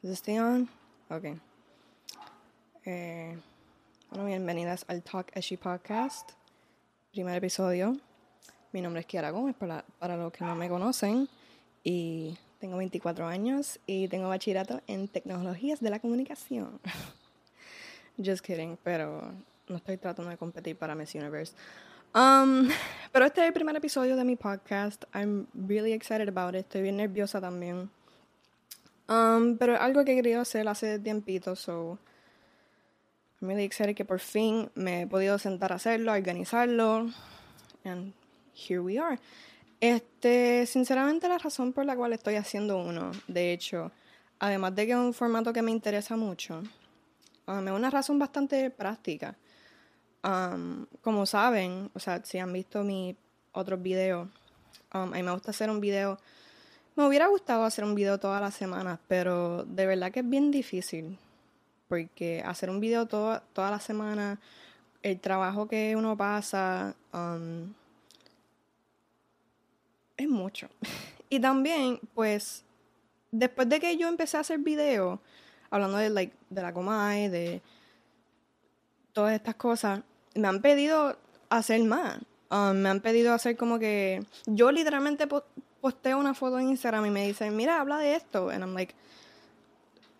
Is this on? Ok. Eh, bueno, bienvenidas al Talk Eshi Podcast. Primer episodio. Mi nombre es Kiara Gómez, para, para los que no me conocen. Y tengo 24 años y tengo bachillerato en tecnologías de la comunicación. Just kidding, pero no estoy tratando de competir para Miss Universe. Um, pero este es el primer episodio de mi podcast. I'm really excited about it. Estoy bien nerviosa también. Um, pero algo que quería hacer hace tiempito, so I'm really que por fin me he podido sentar a hacerlo, a organizarlo, and here we are. Este, sinceramente la razón por la cual estoy haciendo uno, de hecho, además de que es un formato que me interesa mucho, um, es una razón bastante práctica. Um, como saben, o sea, si han visto mis otros videos, um, a mí me gusta hacer un video me hubiera gustado hacer un video todas las semanas, pero de verdad que es bien difícil. Porque hacer un video toda la semana, el trabajo que uno pasa, um, es mucho. y también, pues, después de que yo empecé a hacer videos, hablando de, like, de la Comay, de todas estas cosas, me han pedido hacer más. Um, me han pedido hacer como que yo literalmente posteo una foto en Instagram y me dicen, mira, habla de esto. And I'm like,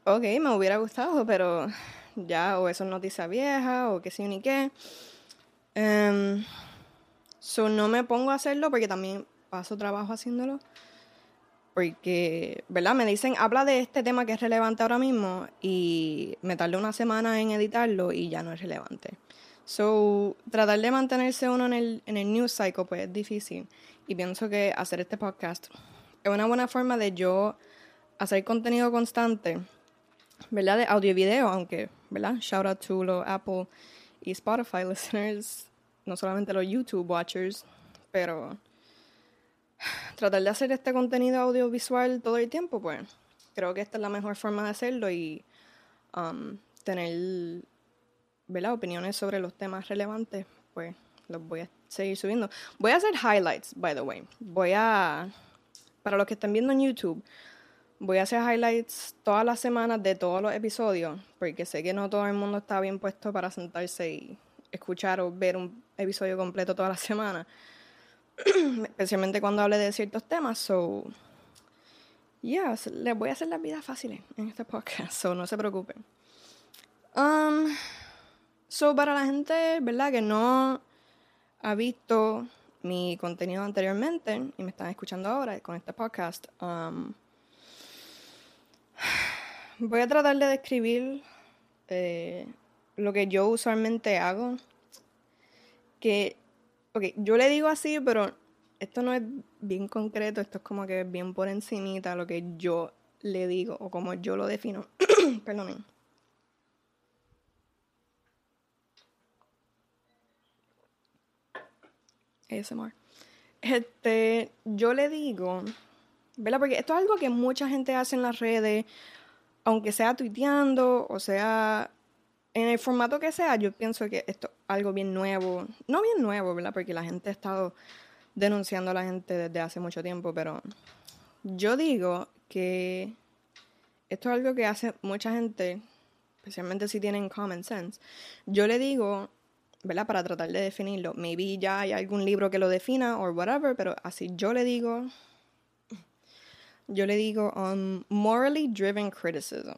ok, me hubiera gustado, pero ya, o eso es noticia vieja, o qué sé ni qué. Um, so no me pongo a hacerlo porque también paso trabajo haciéndolo. Porque, ¿verdad? Me dicen, habla de este tema que es relevante ahora mismo y me tardé una semana en editarlo y ya no es relevante. So, tratar de mantenerse uno en el, en el news cycle, pues es difícil. Y pienso que hacer este podcast es una buena forma de yo hacer contenido constante, ¿verdad? De audio y video, aunque, ¿verdad? Shout out to los Apple y Spotify listeners, no solamente los YouTube watchers, pero tratar de hacer este contenido audiovisual todo el tiempo, pues creo que esta es la mejor forma de hacerlo y um, tener, ¿verdad? Opiniones sobre los temas relevantes, pues los voy a seguir subiendo. Voy a hacer highlights, by the way. Voy a, para los que están viendo en YouTube, voy a hacer highlights todas las semanas de todos los episodios, porque sé que no todo el mundo está bien puesto para sentarse y escuchar o ver un episodio completo toda la semana. Especialmente cuando hable de ciertos temas, so... Yeah, les voy a hacer la vida fácil en este podcast, so no se preocupen. Um, so, para la gente, ¿verdad? Que no ha visto mi contenido anteriormente y me están escuchando ahora con este podcast, um, voy a tratar de describir eh, lo que yo usualmente hago. Que, ok, yo le digo así, pero esto no es bien concreto, esto es como que bien por encimita lo que yo le digo o como yo lo defino. Perdonen. ASMR. Este, yo le digo, ¿verdad? Porque esto es algo que mucha gente hace en las redes, aunque sea tuiteando o sea en el formato que sea, yo pienso que esto es algo bien nuevo. No bien nuevo, ¿verdad? Porque la gente ha estado denunciando a la gente desde hace mucho tiempo, pero yo digo que esto es algo que hace mucha gente, especialmente si tienen common sense. Yo le digo ¿verdad? Para tratar de definirlo. Maybe ya hay algún libro que lo defina o whatever, pero así yo le digo, yo le digo um, morally driven criticism,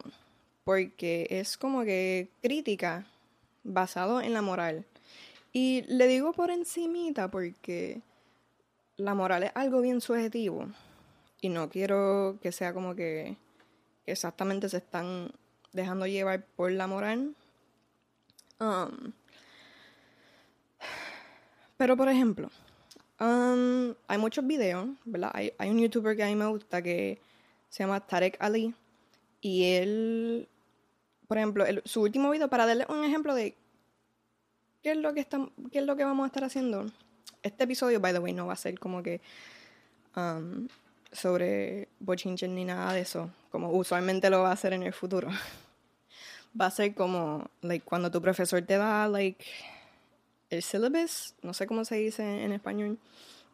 porque es como que crítica basado en la moral. Y le digo por encimita porque la moral es algo bien subjetivo y no quiero que sea como que exactamente se están dejando llevar por la moral. Um, pero, por ejemplo, um, hay muchos videos, ¿verdad? Hay, un youtuber que a mí me gusta que se llama Tarek Ali. Y él, por ejemplo, su último video, para darle un ejemplo de qué es lo que, qué es lo que vamos a estar haciendo. Este episodio, by the way, no va a ser como que um, sobre bochinches ni nada de eso, como usualmente lo va a hacer en el futuro. va a ser como, like, cuando tu profesor te da, like, el syllabus, no sé cómo se dice en español,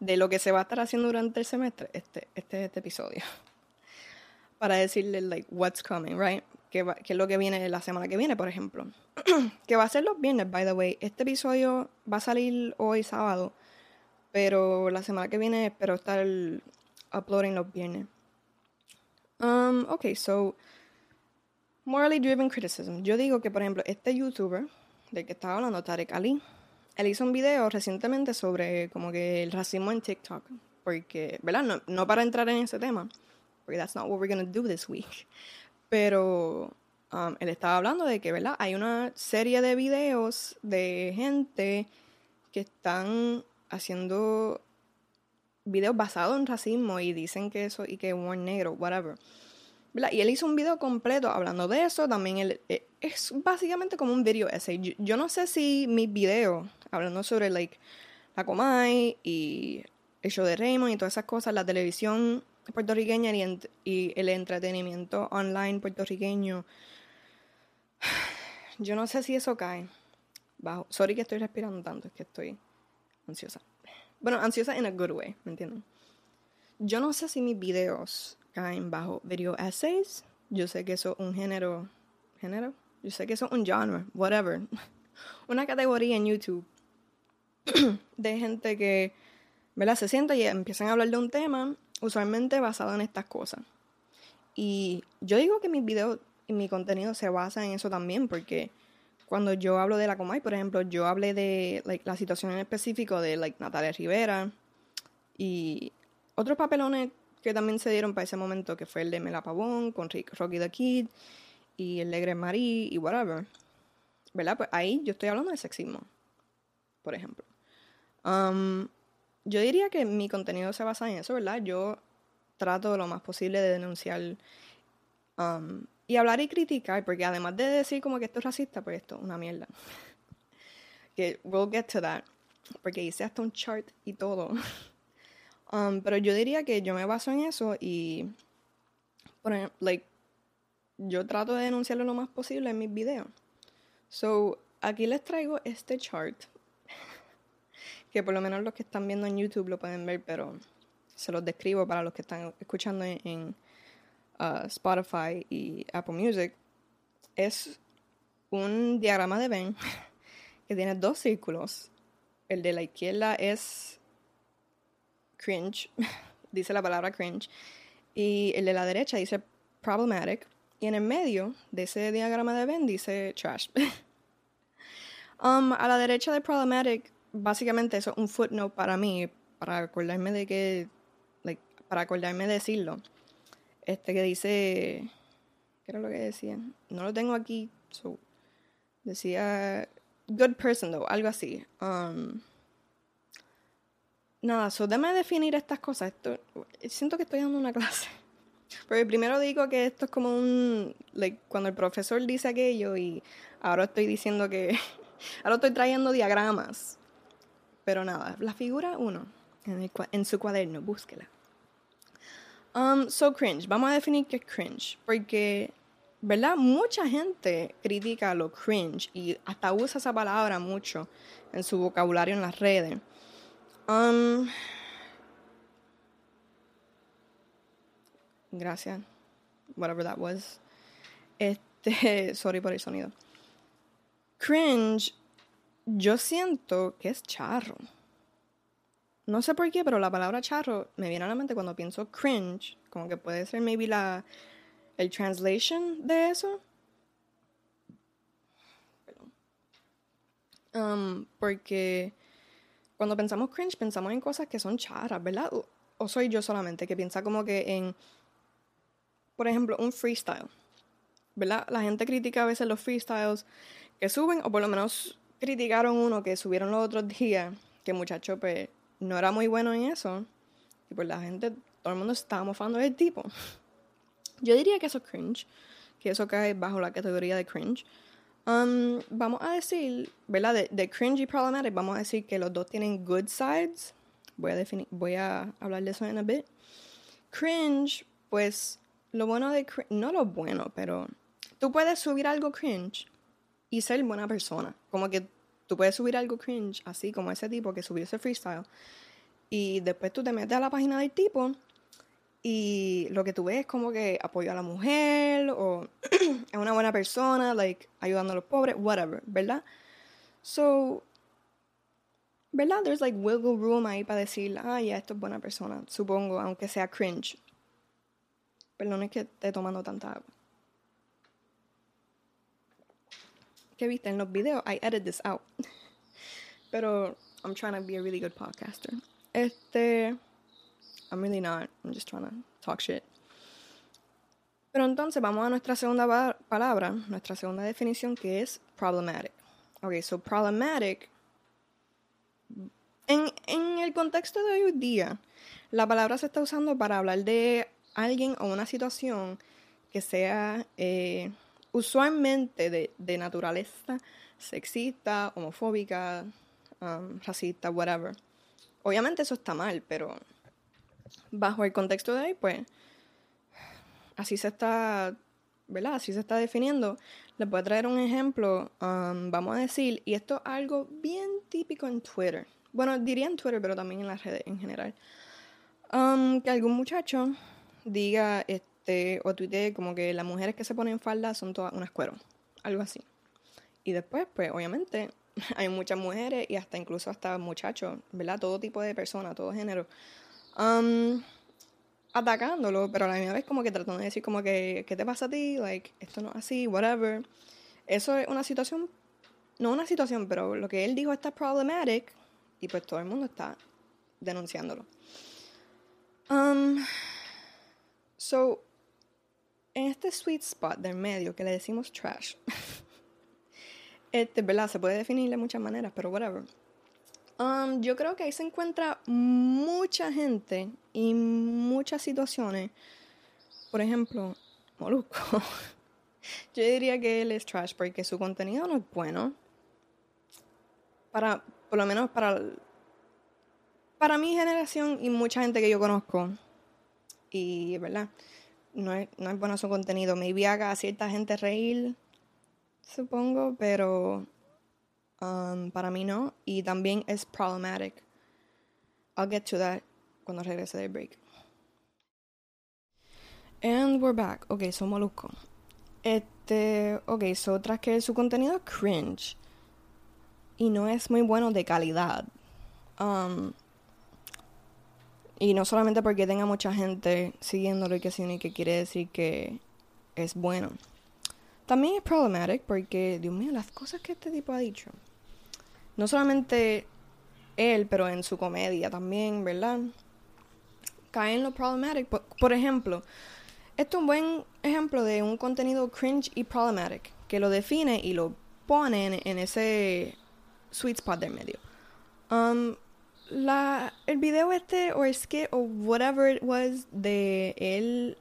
de lo que se va a estar haciendo durante el semestre, este, este es este episodio. para decirle, like, what's coming, right? ¿Qué, qué es lo que viene la semana que viene, por ejemplo? que va a ser los viernes, by the way. Este episodio va a salir hoy sábado, pero la semana que viene espero estar uploading los viernes. Um, ok, so, morally driven criticism. Yo digo que, por ejemplo, este youtuber del que estaba hablando, Tarek Ali, él hizo un video recientemente sobre como que el racismo en TikTok. Porque, ¿verdad? No, no para entrar en ese tema, porque that's not what we're going to do this week. Pero um, él estaba hablando de que, ¿verdad? Hay una serie de videos de gente que están haciendo videos basados en racismo y dicen que eso y que humor negro, whatever. Y él hizo un video completo hablando de eso. También él, eh, es básicamente como un video essay. Yo, no sé si mis videos hablando sobre like, la Comay y el show de Raymond y todas esas cosas, la televisión puertorriqueña y, el entretenimiento online puertorriqueño. Yo no sé si eso cae bajo. Sorry que estoy respirando tanto, es que estoy ansiosa. Bueno, ansiosa in a good way, ¿me entienden? Yo no sé si mis videos caen bajo video essays. Yo sé que eso es un género. ¿Género? Yo sé que eso es un genre, whatever. Una categoría en YouTube de gente que, ¿verdad? Se sienta y empiezan a hablar de un tema, usualmente basado en estas cosas. Y yo digo que mis videos y mi contenido se basa en eso también, porque cuando yo hablo de la Comay, por ejemplo, yo hablé de la situación en específico de like, Natalia Rivera y otros papelones que también se dieron para ese momento, que fue el de Mela Pavón con Rocky the Kid y el de Greg Marie y whatever. ¿Verdad? Pues ahí yo estoy hablando de sexismo, por ejemplo. Um, yo diría que mi contenido se basa en eso, ¿verdad? Yo trato lo más posible de denunciar y hablar y criticar, porque además de decir como que esto es racista, pues esto es una mierda. que we'll get to that, porque hice hasta un chart y todo. pero yo diría que yo me baso en eso y, por ejemplo, like, yo trato de denunciarlo lo más posible en mis videos. So, aquí les traigo este chart, que por lo menos los que están viendo en YouTube lo pueden ver, pero se los describo para los que están escuchando en Uh, Spotify y Apple Music, es un diagrama de Venn que tiene dos círculos. El de la izquierda es cringe, dice la palabra cringe, y el de la derecha dice problematic, y en el medio de ese diagrama de Venn dice trash. um, a la derecha de problematic, básicamente eso es un footnote para mí, para acordarme de que, like, para acordarme de decirlo este que dice, ¿qué era lo que decía? No lo tengo aquí, decía, good person though, algo así. Um, nada, so déjame definir estas cosas. Esto, siento que estoy dando una clase. Porque primero digo que esto es como un, like, cuando el profesor dice aquello y ahora estoy diciendo que, ahora estoy trayendo diagramas. Pero nada, la figura uno, en, en su cuaderno, búsquela. Um, so cringe. Vamos a definir qué es cringe. Porque, ¿verdad? Mucha gente critica lo cringe y hasta usa esa palabra mucho en su vocabulario en las redes. Um, gracias. Whatever that was. Este, sorry por el sonido. Cringe, yo siento que es charro. No sé por qué, pero la palabra charro me viene a la mente cuando pienso cringe. Como que puede ser maybe la, el translation de eso. Um, porque cuando pensamos cringe pensamos en cosas que son charras, ¿verdad? O, o, soy yo solamente que piensa como que en, por ejemplo, un freestyle, ¿verdad? La gente critica a veces los freestyles que suben, o por lo menos criticaron uno que subieron los otros días, que muchacho pues no era muy bueno en eso. Y pues la gente, todo el mundo estaba mofando del tipo. Yo diría que eso es cringe, que eso cae bajo la categoría de cringe. Um, vamos a decir, ¿verdad? De, cringe y problematic, vamos a decir que los dos tienen good sides. Voy a, definir, voy a hablar de eso en a bit. Cringe, pues lo bueno de cringe, no lo bueno, pero tú puedes subir algo cringe y ser buena persona. Como que Tú puedes subir algo cringe, así como ese tipo que subió ese freestyle. Y después tú te metes a la página del tipo y lo que tú ves es como que apoyo a la mujer o es una buena persona, like ayudando a los pobres, whatever, ¿verdad? So, ¿verdad? There's like wiggle room ahí para decir, ah, ya, esto es buena persona, supongo, aunque sea cringe. Perdón, es que esté tomando tanta agua. ¿Qué viste en los videos? I edit this out. Pero I'm trying to be a really good podcaster. Este. I'm really not. I'm just trying to talk shit. Pero entonces vamos a nuestra segunda palabra, nuestra segunda definición que es problematic. Ok, so problematic. En, en el contexto de hoy día, la palabra se está usando para hablar de alguien o una situación que sea eh, usualmente de, de, naturaleza sexista, homofóbica, um, racista, whatever. Obviamente eso está mal, pero bajo el contexto de ahí, pues así se está, ¿verdad? Así se está definiendo. Les voy a traer un ejemplo, um, vamos a decir, y esto es algo bien típico en Twitter. Bueno, diría en Twitter, pero también en las redes en general. Um, que algún muchacho diga este, o tuitee como que las mujeres que se ponen falda son todas unas cueros, algo así. Y después, pues obviamente, hay muchas mujeres y hasta incluso hasta muchachos, ¿verdad? Todo tipo de personas, todo género. Um, atacándolo, pero a la misma vez como que tratando de decir como que, ¿qué te pasa a ti? Like, esto no es así, whatever. Eso es una situación, no una situación, pero lo que él dijo está problematic y pues todo el mundo está denunciándolo. Um, So, en este sweet spot del medio que le decimos trash, este, ¿verdad? Se puede definir de muchas maneras, pero whatever. Um, yo creo que ahí se encuentra mucha gente y muchas situaciones. Por ejemplo, Molusco. yo diría que él es trash porque su contenido no es bueno. Para, por lo menos para, para mi generación y mucha gente que yo conozco y, ¿verdad? No es, no es bueno su contenido. Maybe haga a cierta gente reír, supongo, pero um, para mí no. Y también es problematic. I'll get to that cuando regrese del break. And we're back. Ok, so Molusco. Este, ok, so tras que su contenido es cringe y no es muy bueno de calidad. Um, y no solamente porque tenga mucha gente siguiéndolo y que, sino que quiere decir que es bueno. También es problematic porque, Dios mío, las cosas que este tipo ha dicho. No solamente él, pero en su comedia también, ¿verdad? Cae en lo problematic. Por, ejemplo, esto es un buen ejemplo de un contenido cringe y problematic, que lo define y lo pone en, ese sweet spot del medio. Um, la, el video este o es que o whatever it was de él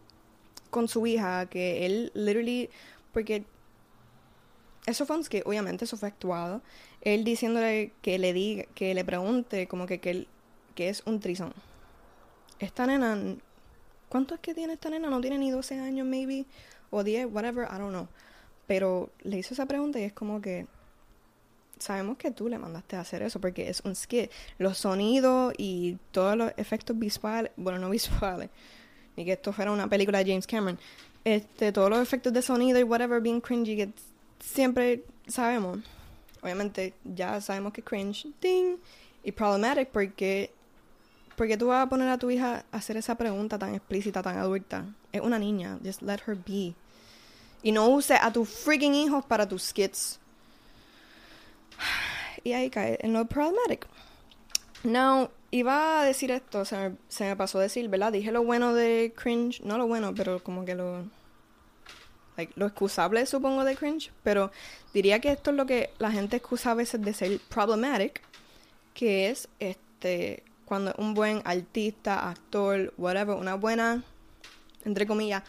con su hija, que él literally, porque eso fue un skit, obviamente eso fue actuado, él diciéndole que le diga, que le pregunte como que, que, él, que es un trizón. Esta nena, ¿cuánto es que tiene esta nena? No tiene ni 12 años, maybe, o 10, whatever, I don't know. Pero le hizo esa pregunta y es como que, sabemos que tú le mandaste a hacer eso porque es un skit. Los sonidos y todos los efectos visuales, bueno, no visuales, ni que esto fuera una película de James Cameron, este, todos los efectos de sonido y whatever bien cringy que siempre sabemos. Obviamente ya sabemos que cringe, ding, y problematic porque porque tú vas a poner a tu hija a hacer esa pregunta tan explícita, tan adulta. Es una niña, just let her be. Y no use a tus freaking hijos para tus skits y ahí cae en lo problematic. Now, iba a decir esto, se me, pasó a decir, ¿verdad? Dije lo bueno de cringe, no lo bueno, pero como que lo. Lo excusable, supongo, de cringe. Pero diría que esto es lo que la gente excusa a veces de ser problematic, que es este cuando un buen artista, actor, whatever, una buena, entre comillas,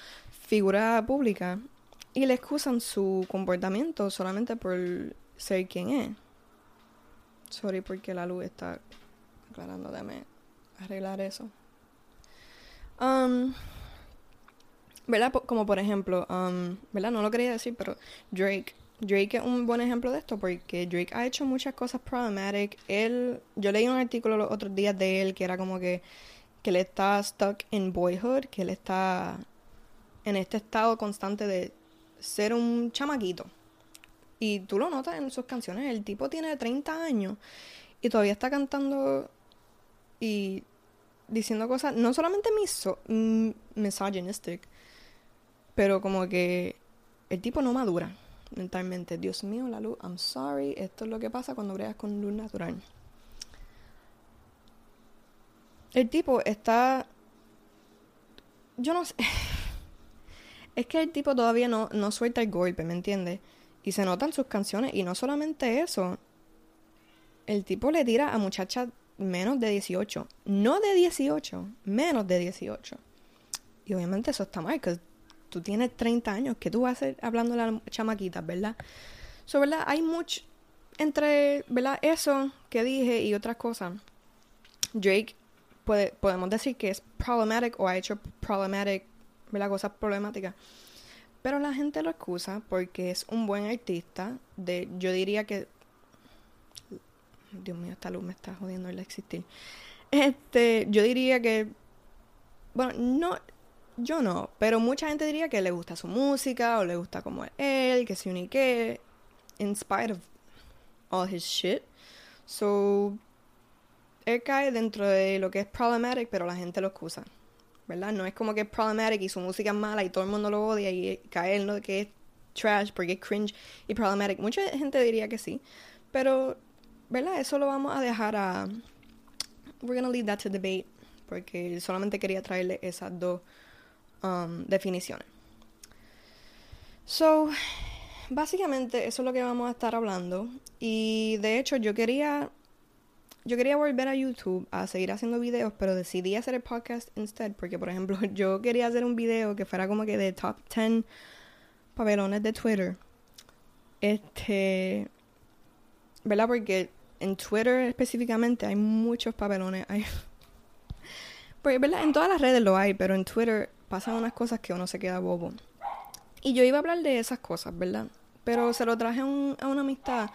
figura pública, y le excusan su comportamiento solamente por ser quien es. Sorry porque la luz está aclarando, déjame arreglar eso. Um, ¿Verdad? Como por ejemplo, um, ¿verdad? No lo quería decir, pero Drake. Drake es un buen ejemplo de esto porque Drake ha hecho muchas cosas problematic. Él, yo leí un artículo los otros días de él que era como que, que él está stuck in boyhood, que él está en este estado constante de ser un chamaquito. Y tú lo notas en sus canciones, el tipo tiene 30 años y todavía está cantando y diciendo cosas no solamente miso mm, misogynistic, pero como que el tipo no madura mentalmente. Dios mío, la luz, I'm sorry, esto es lo que pasa cuando creas con luz natural. El tipo está... Yo no sé... es que el tipo todavía no, no suelta el golpe, ¿me entiendes? Y se notan sus canciones. Y no solamente eso. El tipo le tira a muchachas menos de 18. No de 18, menos de 18. Y obviamente eso está mal, porque tú tienes 30 años, que tú vas a hacer hablando a las chamaquitas, verdad? So, ¿verdad? Hay mucho entre, ¿verdad? Eso que dije y otras cosas. Drake puede, podemos decir que es problematic o ha hecho problematic, ¿verdad? Cosas problemáticas. Pero la gente lo excusa porque es un buen artista. De, yo diría que Dios mío, esta luz me está jodiendo el existir. Este, yo diría que, bueno, no, yo no, pero mucha gente diría que le gusta su música o le gusta como él, que se unique, in spite of all his shit. So, él cae dentro de lo que es problematic, pero la gente lo excusa, ¿verdad? No es como que es problematic y su música es mala y todo el mundo lo odia y cae en lo que es trash porque es cringe y problematic. Mucha gente diría que sí, pero ¿verdad? Eso lo vamos a dejar a... We're gonna leave that to debate, porque solamente quería traerle esas dos um, definiciones. So, básicamente eso es lo que vamos a estar hablando. Y de hecho yo quería... Yo quería volver a YouTube a seguir haciendo videos, pero decidí hacer el podcast instead, porque por ejemplo yo quería hacer un video que fuera como que de top 10 papelones de Twitter. Este, ¿verdad? Porque en Twitter específicamente hay muchos papelones. Hay... Porque, ¿verdad? En todas las redes lo hay, pero en Twitter pasan unas cosas que uno se queda bobo. Y yo iba a hablar de esas cosas, ¿verdad? Pero se lo traje a, una amistad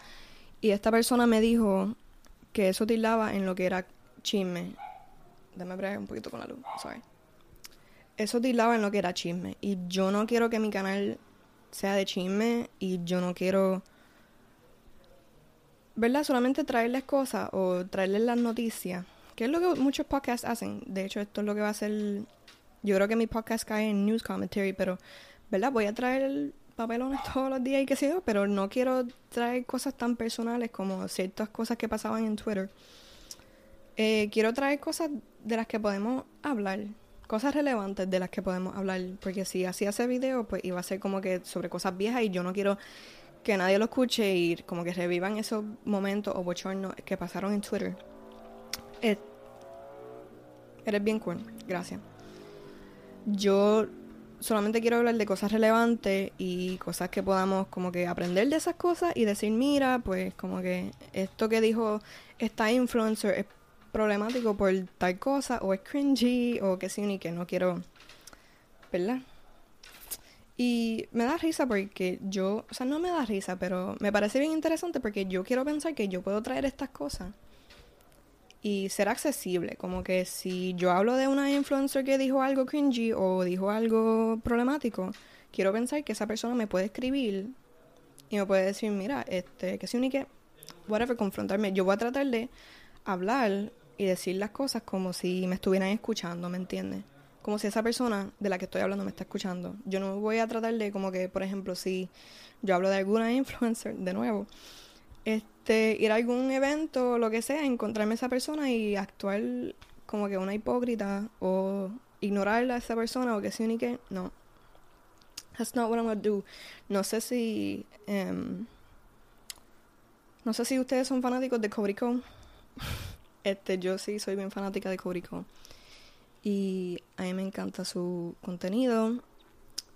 y esta persona me dijo que eso tildaba en lo que era chisme. Déjame bregar un poquito con la luz, sorry. Eso tildaba en lo que era chisme. Y yo no quiero que mi canal sea de chisme y yo no quiero ¿verdad? Solamente traerles cosas o traerles las noticias, que es lo que muchos podcasts hacen. De hecho, esto es lo que va a ser. Yo creo que mi podcast cae en news commentary, pero, ¿verdad? Voy a traer papelones todos los días y qué sé yo, pero no quiero traer cosas tan personales como ciertas cosas que pasaban en Twitter. Eh, quiero traer cosas de las que podemos hablar, cosas relevantes de las que podemos hablar, porque si así hace video, pues iba a ser como que sobre cosas viejas y yo no quiero que nadie lo escuche y como que revivan esos momentos o bochornos que pasaron en Twitter. Eh, eres bien cool, gracias. Yo solamente quiero hablar de cosas relevantes y cosas que podamos como que aprender de esas cosas y decir, mira, pues como que esto que dijo esta influencer es problemático por tal cosa o es cringy o que sí ni que no quiero, ¿verdad? Y me da risa porque yo, o sea, no me da risa, pero me parece bien interesante porque yo quiero pensar que yo puedo traer estas cosas y ser accesible. Como que si yo hablo de una influencer que dijo algo cringy o dijo algo problemático, quiero pensar que esa persona me puede escribir y me puede decir, mira, este, que si único, whatever, confrontarme. Yo voy a tratar de hablar y decir las cosas como si me estuvieran escuchando, ¿me entiendes? como si esa persona de la que estoy hablando me está escuchando. Yo no voy a tratar de como que, por ejemplo, si yo hablo de alguna influencer, de nuevo, este, ir a algún evento o lo que sea, encontrarme a esa persona y actuar como que una hipócrita o ignorarla a esa persona o que sí ni que, no. That's not what I'm gonna do. No sé si, um, no sé si ustedes son fanáticos de Cody Este, yo sí soy bien fanática de Cody y a mí me encanta su contenido.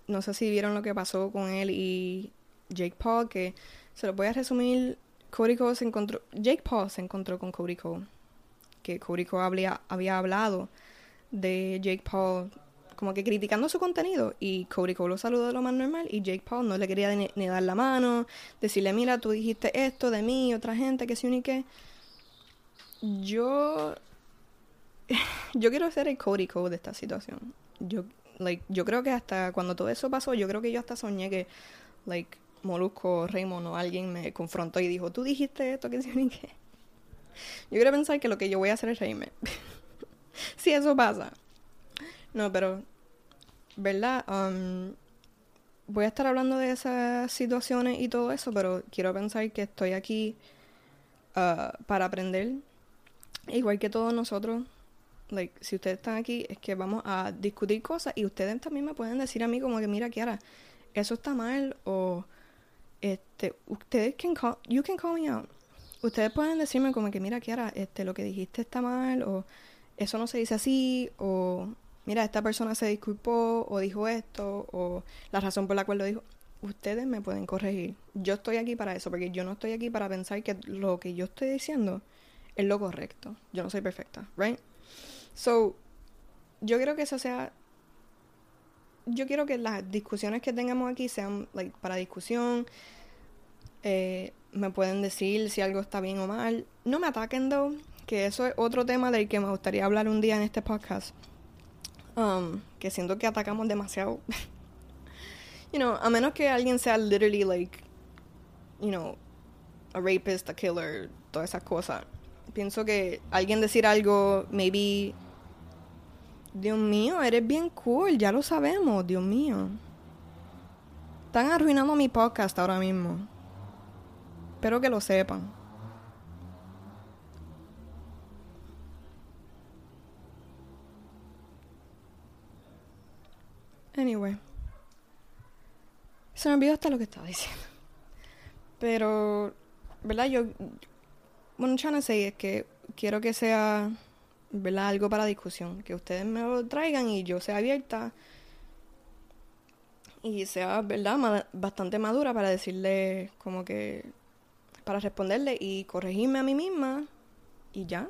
No sé si vieron lo que pasó con él y Jake Paul, que se lo voy a resumir. Cody Cole se encontró, Jake Paul se encontró con Cody Cole, que Cody Cole había, hablado de Jake Paul como que criticando su contenido y Cody Cole lo saludó de lo más normal y Jake Paul no le quería ni, dar la mano, decirle, mira, tú dijiste esto de mí, otra gente, que se unique. Yo yo quiero ser el Cody Code de esta situación. Yo, like, yo creo que hasta cuando todo eso pasó, yo creo que yo hasta soñé que, like, Molusco, Raymond o alguien me confrontó y dijo, tú dijiste esto, que ni qué. Yo quiero pensar que lo que yo voy a hacer es reírme. si eso pasa. No, pero, ¿verdad? Um, voy a estar hablando de esas situaciones y todo eso, pero quiero pensar que estoy aquí uh, para aprender. Igual que todos nosotros, like, si ustedes están aquí, es que vamos a discutir cosas y ustedes también me pueden decir a mí como que, mira, Kiara, eso está mal o este, ustedes can you can call me out. Ustedes pueden decirme como que, mira, Kiara, este, lo que dijiste está mal o eso no se dice así o mira, esta persona se disculpó o dijo esto o la razón por la cual lo dijo. Ustedes me pueden corregir. Yo estoy aquí para eso, porque yo no estoy aquí para pensar que lo que yo estoy diciendo es lo correcto. Yo no soy perfecta, right? So, yo quiero que eso sea. Yo quiero que las discusiones que tengamos aquí sean like, para discusión. Eh, me pueden decir si algo está bien o mal. No me ataquen, though, que eso es otro tema del que me gustaría hablar un día en este podcast. Um, que siento que atacamos demasiado. you know, a menos que alguien sea literally like, you know, a rapist, a killer, todas esas cosas. Pienso que alguien decir algo, maybe, Dios mío, eres bien cool, ya lo sabemos, Dios mío. Están arruinando mi podcast ahora mismo. Espero que lo sepan. Anyway. Se me olvidó hasta lo que estaba diciendo. Pero, ¿verdad? Yo, bueno, yo no sé, es que quiero que sea, ¿verdad? Algo para discusión. Que ustedes me lo traigan y yo sea abierta. Y sea, ¿verdad? bastante madura para decirle, como que, para responderle y corregirme a mí misma. Y ya.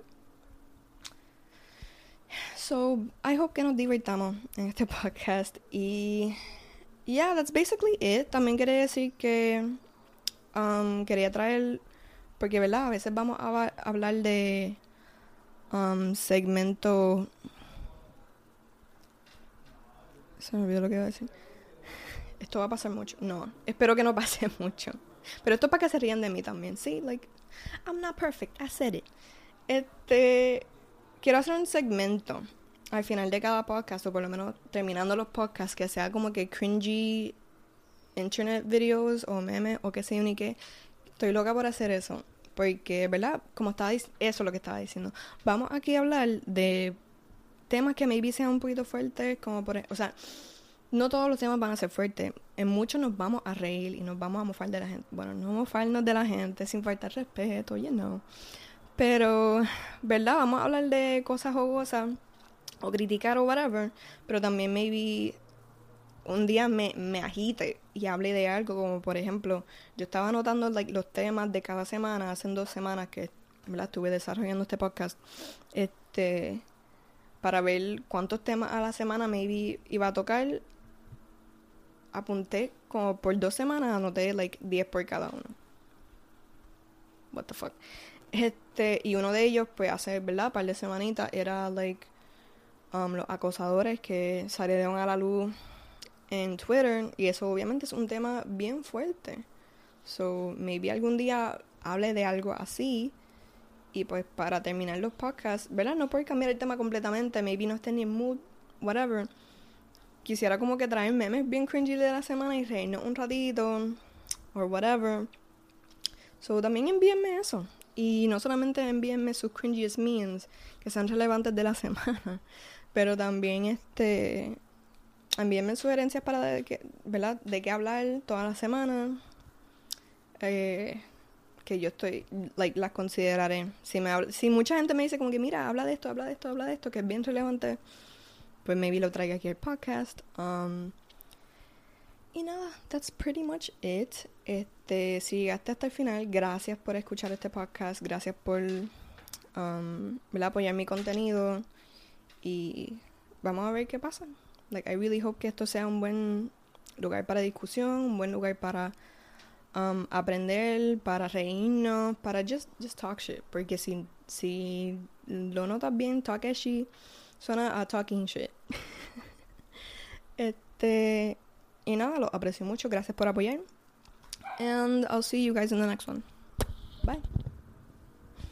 So, I hope que nos divertamos en este podcast. Y, yeah, that's basically it. También quería decir que um, quería traer, porque, ¿verdad? A veces vamos a, hablar de um, segmento. Se me olvidó lo que iba a decir. Esto va a pasar mucho. No, espero que no pase mucho. Pero esto es para que se rían de mí también. Sí, like, I'm not perfect. I said it. Este quiero hacer un segmento al final de cada podcast, o por lo menos terminando los podcasts, que sea como que cringy internet videos o memes o qué sé yo ni qué. Estoy loca por hacer eso. Porque, ¿verdad? Como estaba eso es lo que estaba diciendo. Vamos aquí a hablar de temas que maybe sean un poquito fuertes, como por o sea, no todos los temas van a ser fuertes. En muchos nos vamos a reír y nos vamos a mofar de la gente. Bueno, no mofarnos de la gente sin faltar respeto, you know. Pero, ¿verdad? Vamos a hablar de cosas jugosas o criticar o whatever, pero también maybe un día me, me agite y hable de algo, como por ejemplo, yo estaba anotando like, los temas de cada semana, hace dos semanas que ¿verdad? estuve desarrollando este podcast, este para ver cuántos temas a la semana maybe iba a tocar. Apunté como por dos semanas, anoté like 10 por cada uno. What the fuck. Este, y uno de ellos, pues hace, ¿verdad? Un par de semanitas, era like um, los acosadores que salieron a la luz en Twitter. Y eso obviamente es un tema bien fuerte. So, maybe algún día hable de algo así. Y pues para terminar los podcasts, ¿verdad? No por cambiar el tema completamente, maybe no esté ni en mood, whatever. Quisiera como que traer memes bien cringy de la semana y reírnos un ratito, or whatever. So también envíenme eso. Y no solamente envíenme sus cringiest memes que sean relevantes de la semana, pero también este envíenme sugerencias para de qué, ¿verdad? de qué hablar toda la semana. Eh, que yo estoy, like, las consideraré. Si, me si mucha gente me dice como que, mira, habla de esto, habla de esto, habla de esto, que es bien relevante, pues maybe lo traiga aquí al podcast. Um, y nada, that's pretty much it. Este, si llegaste hasta el final, gracias por escuchar este podcast, gracias por um, apoyar mi contenido y vamos a ver qué pasa. Like, I really hope que esto sea un buen lugar para discusión, un buen lugar para um, aprender, para reírnos, para just, just talk shit. Porque si, si lo notas bien, Takeshi suena a talking shit. este, y nada, lo aprecio mucho. Gracias por apoyar. And I'll see you guys in the next one. Bye.